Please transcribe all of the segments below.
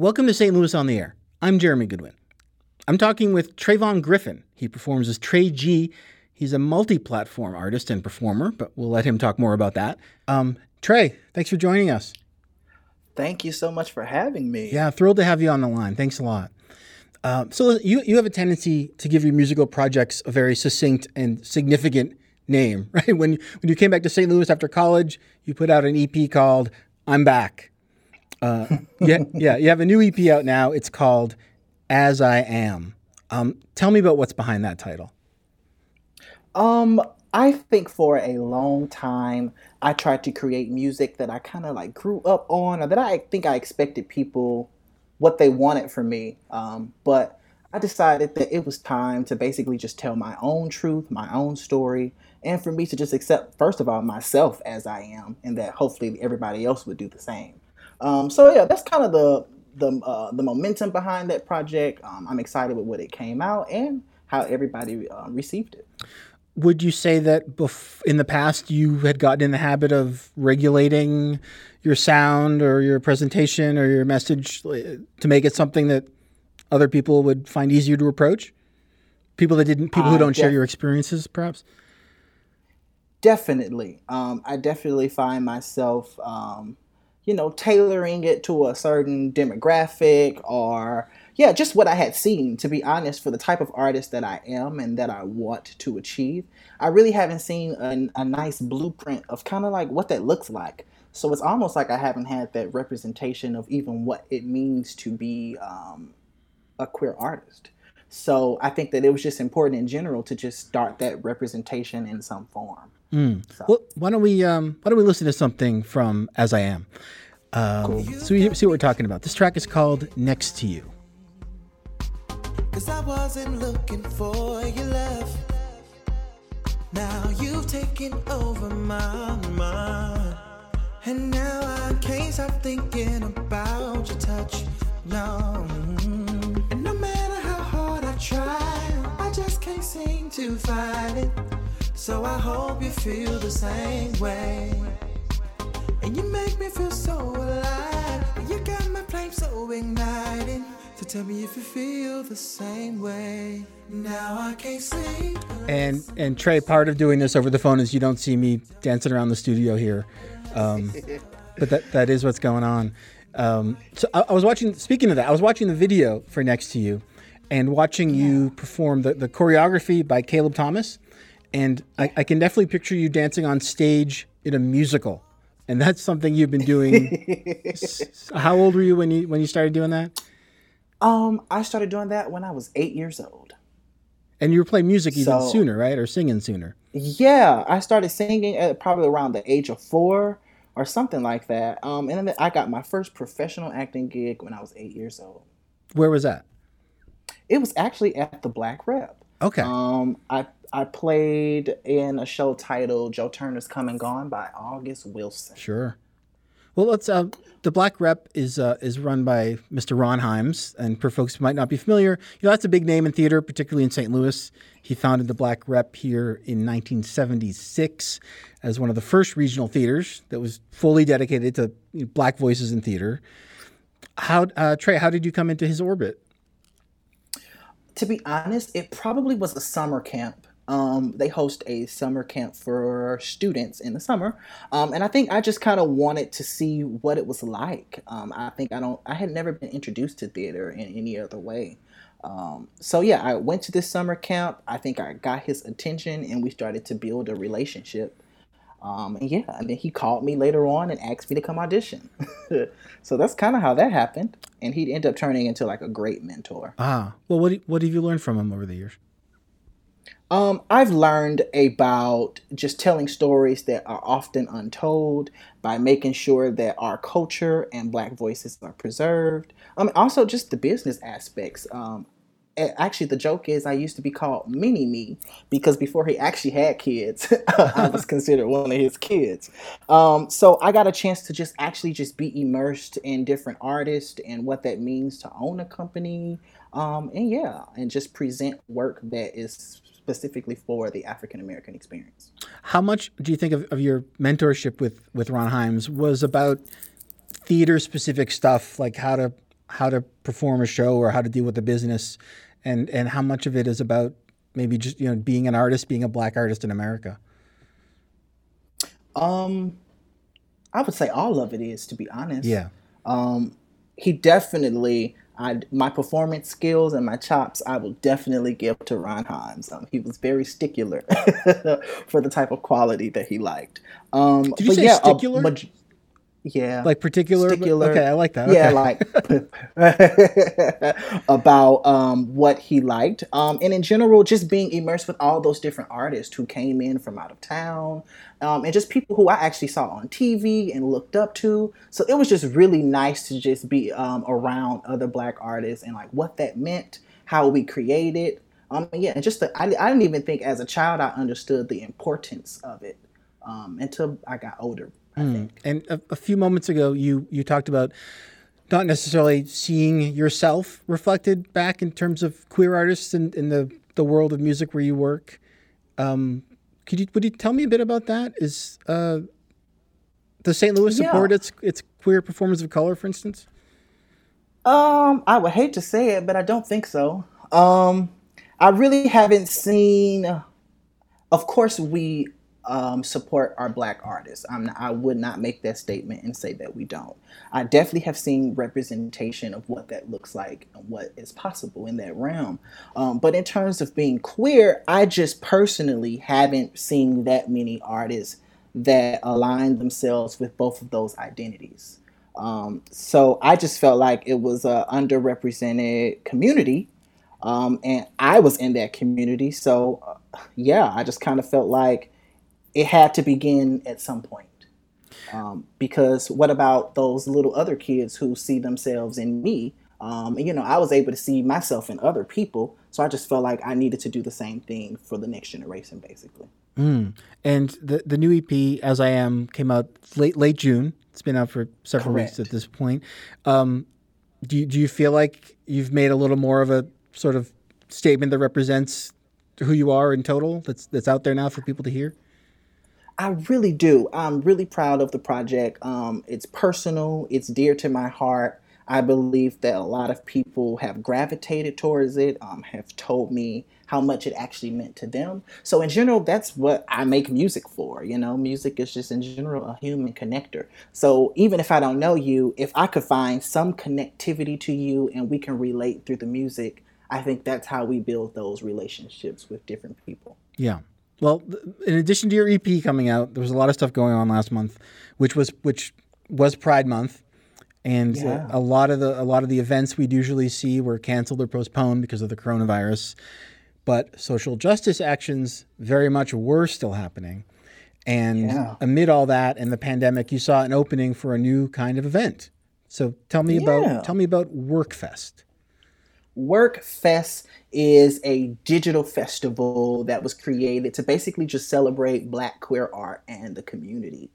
Welcome to St. Louis on the Air. I'm Jeremy Goodwin. I'm talking with Trayvon Griffin. He performs as Trey G. He's a multi platform artist and performer, but we'll let him talk more about that. Um, Trey, thanks for joining us. Thank you so much for having me. Yeah, thrilled to have you on the line. Thanks a lot. Uh, so you you have a tendency to give your musical projects a very succinct and significant name, right? When when you came back to St. Louis after college, you put out an EP called "I'm Back." Uh, yeah, yeah, you have a new EP out now. It's called "As I Am." Um, tell me about what's behind that title. Um, I think for a long time I tried to create music that I kind of like grew up on, or that I think I expected people what they wanted from me. Um, but I decided that it was time to basically just tell my own truth, my own story, and for me to just accept, first of all, myself as I am, and that hopefully everybody else would do the same. Um, so yeah, that's kind of the the uh, the momentum behind that project. Um, I'm excited with what it came out and how everybody uh, received it. Would you say that bef- in the past you had gotten in the habit of regulating your sound or your presentation or your message uh, to make it something that other people would find easier to approach? People that didn't, people who don't def- share your experiences, perhaps. Definitely, um, I definitely find myself, um, you know, tailoring it to a certain demographic or yeah, just what I had seen, to be honest, for the type of artist that I am and that I want to achieve. I really haven't seen a, a nice blueprint of kind of like what that looks like. So it's almost like I haven't had that representation of even what it means to be um, a queer artist. So I think that it was just important in general to just start that representation in some form. Mm. So. Well, why don't we um, why don't we listen to something from As I Am? Um, cool. So we see what we're talking about. This track is called Next to You. Cause I wasn't looking for your love. Now you've taken over my mind. And now I can't stop thinking about your touch. No. And no matter how hard I try, I just can't seem to find it. So I hope you feel the same way. And you make me feel so alive. You got my flame so ignited. So tell me if you feel the same way. Now I can't sleep. And and Trey, part of doing this over the phone is you don't see me dancing around the studio here, um, but that that is what's going on. Um, so I, I, was watching. Speaking of that, I was watching the video for Next to You, and watching yeah. you perform the, the choreography by Caleb Thomas, and I, I can definitely picture you dancing on stage in a musical and that's something you've been doing. How old were you when you when you started doing that? Um, I started doing that when I was eight years old. And you were playing music even so, sooner, right? Or singing sooner? Yeah, I started singing at probably around the age of four or something like that. Um, and then I got my first professional acting gig when I was eight years old. Where was that? It was actually at the Black Rep. Okay. Um, I I played in a show titled "Joe Turner's Come and Gone" by August Wilson. Sure. Well, let's. Uh, the Black Rep is uh, is run by Mr. Ron Himes, and for folks who might not be familiar, you know that's a big name in theater, particularly in St. Louis. He founded the Black Rep here in 1976 as one of the first regional theaters that was fully dedicated to you know, black voices in theater. How, uh, Trey? How did you come into his orbit? To be honest, it probably was a summer camp um, they host a summer camp for students in the summer, um, and I think I just kind of wanted to see what it was like. Um, I think I don't, I had never been introduced to theater in any other way. Um, so yeah, I went to this summer camp. I think I got his attention, and we started to build a relationship. Um, and yeah, and then he called me later on and asked me to come audition. so that's kind of how that happened, and he'd end up turning into like a great mentor. Ah, well, what what have you learned from him over the years? Um, I've learned about just telling stories that are often untold by making sure that our culture and Black voices are preserved. Um, also just the business aspects. Um, actually, the joke is I used to be called Mini Me because before he actually had kids, I was considered one of his kids. Um, so I got a chance to just actually just be immersed in different artists and what that means to own a company. Um, and yeah, and just present work that is specifically for the African American experience. How much do you think of, of your mentorship with with Ron Himes was about theater specific stuff, like how to how to perform a show or how to deal with the business, and and how much of it is about maybe just you know being an artist, being a black artist in America? Um, I would say all of it is, to be honest. Yeah. Um, he definitely, I my performance skills and my chops, I will definitely give to Ron Himes. Um, he was very stickler for the type of quality that he liked. Um, Did you say yeah, stickler? Yeah, Like particular? Particular. Okay, I like that. yeah, Okay. like about um, what he liked, um, and in general, just being immersed with all those different artists who came in from out of town, um, and just people who I actually saw on TV and looked up to. So it was just really nice to just be um, around other Black artists and like what that meant, how we created. Um, yeah, and just the, I, I didn't even think as a child I understood the importance of it um, until I got older. Think. And a, a few moments ago, you you talked about not necessarily seeing yourself reflected back in terms of queer artists in, in the, the world of music where you work. Um, could you would you tell me a bit about that? Is uh, does St. Louis Yeah. support its its queer performers of color, for instance? Um, I would hate to say it, but I don't think so. Um, I really haven't seen. Of course, we um, support our black artists. Not, I would not make that statement and say that we don't. I definitely have seen representation of what that looks like and what is possible in that realm. Um, but in terms of being queer, I just personally haven't seen that many artists that align themselves with both of those identities. Um, so I just felt like it was a underrepresented community, um, and I was in that community. So uh, yeah, I just kind of felt like it had to begin at some point. Um, because what about those little other kids who see themselves in me? Um, and, you know, I was able to see myself in other people, so I just felt like I needed to do the same thing for the next generation, basically. Mm. And the the new EP, As I Am, came out late late June. It's been out for several weeks at this point. Um, do you, do you feel like you've made a little more of a sort of statement that represents who you are in total? That's that's out there now for people to hear. I really do. I'm really proud of the project. Um, it's personal, it's dear to my heart. I believe that a lot of people have gravitated towards it, um, have told me how much it actually meant to them. So, in general, that's what I make music for. You know, music is just, in general, a human connector. So, even if I don't know you, if I could find some connectivity to you and we can relate through the music, I think that's how we build those relationships with different people. Yeah. Well, th- in addition to your EP coming out, there was a lot of stuff going on last month, which was which was Pride Month, and Yeah. a lot of the a lot of the events we'd usually see were canceled or postponed because of the coronavirus. But social justice actions very much were still happening, and Yeah. amid all that and the pandemic, you saw an opening for a new kind of event. So tell me Yeah. about tell me about WerqFest. WerqFest is a digital festival that was created to basically just celebrate Black queer art and the community.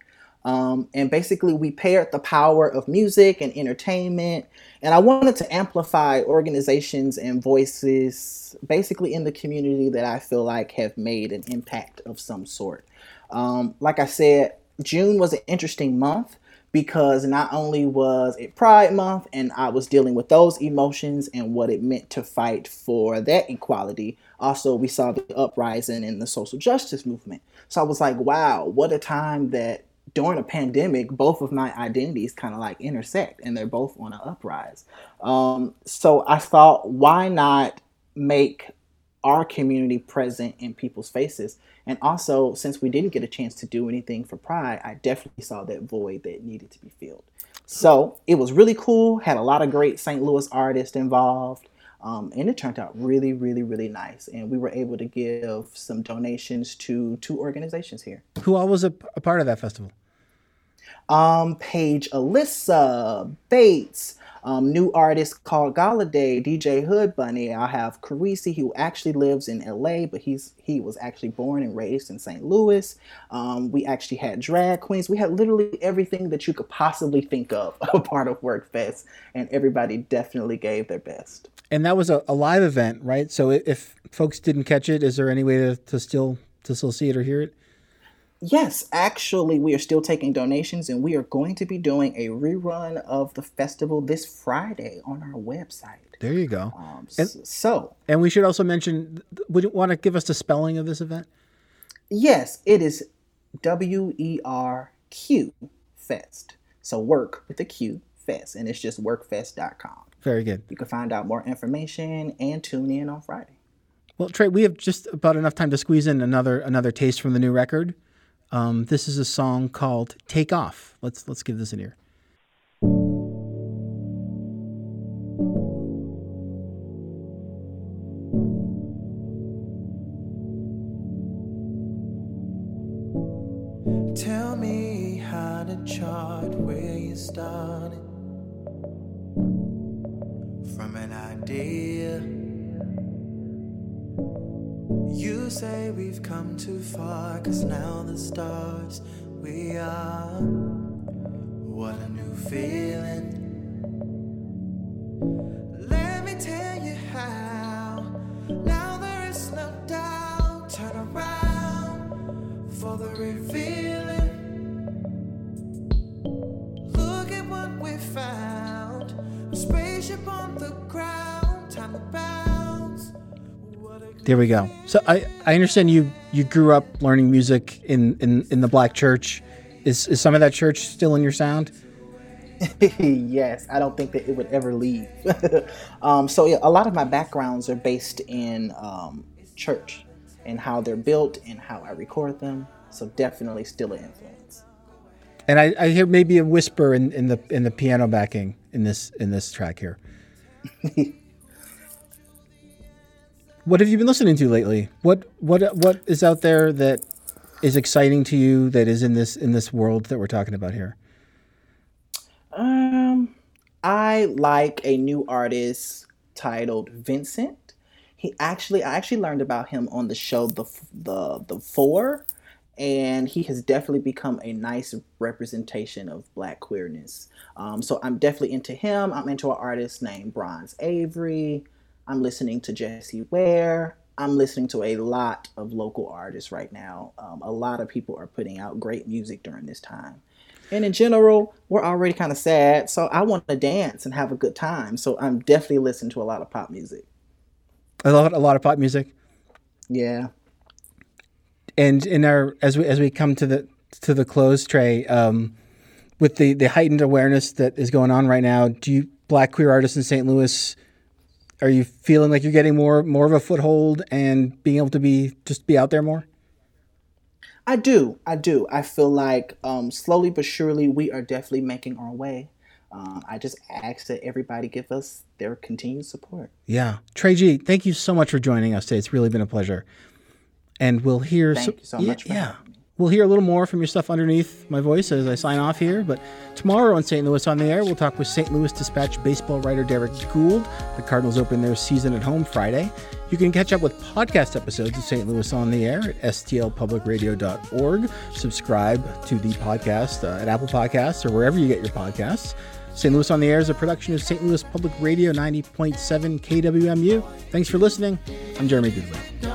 Um, and basically, we paired the power of music and entertainment. And I wanted to amplify organizations and voices basically in the community that I feel like have made an impact of some sort. Um, like I said, June was an interesting month because not only was it Pride Month and I was dealing with those emotions and what it meant to fight for that equality, also we saw the uprising in the social justice movement. So I was like, wow, what a time that during a pandemic, both of my identities kind of like intersect and they're both on an uprise. Um, so I thought, why not make our community present in people's faces. And also, since we didn't get a chance to do anything for Pride, I definitely saw that void that needed to be filled. So it was really cool, had a lot of great St. Louis artists involved. Um, and it turned out really, really, really nice. And we were able to give some donations to two organizations here. Who all was a, a part of that festival? Um, Paige Alyssa Bates, um, new artist called Galladay, DJ Hood Bunny. I have Carisi, who actually lives in LA, but he's he was actually born and raised in St. Louis. Um, we actually had drag queens. We had literally everything that you could possibly think of a part of WerqFest, and everybody definitely gave their best. And that was a, a live event, right? So if folks didn't catch it, is there any way to, to still to still see it or hear it? Yes, actually, we are still taking donations and we are going to be doing a rerun of the festival this Friday on our website. There you go. Um, and, so, and we should also mention would you want to give us the spelling of this event? Yes, it is W E R Q Fest. So, work with a Q Fest, and it's just werqfest.com. Very good. You can find out more information and tune in on Friday. Well, Trey, we have just about enough time to squeeze in another another taste from the new record. Um, this is a song called "Take Off." Let's let's give this an ear. Tell me how to chart where you started You say we've come too far, cause now the stars we are. What a new feeling. Let me tell you how. Now there is no doubt. Turn around for the revealing. Look at what we found. A spaceship on the ground. Time to bounce. There we go. So I, I understand you you grew up learning music in, in, in the black church. Is is some of that church still in your sound? yes, I don't think that it would ever leave. um, so yeah, a lot of my backgrounds are based in um, church and how they're built and how I record them. So definitely still an influence. And I, I hear maybe a whisper in, in the in the piano backing in this in this track here. what have you been listening to lately? What what what is out there that is exciting to you that is in this in this world that we're talking about here? Um, I like a new artist titled Vincint. He actually, I actually learned about him on the show the the the Four, and he has definitely become a nice representation of Black queerness. Um, so I'm definitely into him. I'm into an artist named Bronze Avery. I'm listening to Jessie Ware. I'm listening to a lot of local artists right now. Um, a lot of people are putting out great music during this time. And in general, we're already kind of sad, so I want to dance and have a good time. So I'm definitely listening to a lot of pop music. I love a lot of pop music. Yeah. And in our as we as we come to the to the close, Trey, um, with the the heightened awareness that is going on right now, do you black queer artists in St. Louis? Are you feeling like you're getting more more of a foothold and being able to be just be out there more? I do. I do. I feel like um, slowly but surely we are definitely making our way. Um, I just ask that everybody give us their continued support. Yeah. Trey G, thank you so much for joining us today. It's really been a pleasure. And we'll hear. Thank so, you so yeah, much. yeah. We'll hear a little more from your stuff underneath my voice as I sign off here. But tomorrow on St. Louis on the Air, we'll talk with St. Louis Dispatch baseball writer Derrick Goold. The Cardinals open their season at home Friday. You can catch up with podcast episodes of St. Louis on the Air at stlpublicradio.org. Subscribe to the podcast uh, at Apple Podcasts or wherever you get your podcasts. St. Louis on the Air is a production of St. Louis Public Radio 90.7 KWMU. Thanks for listening. I'm Jeremy Goodwin.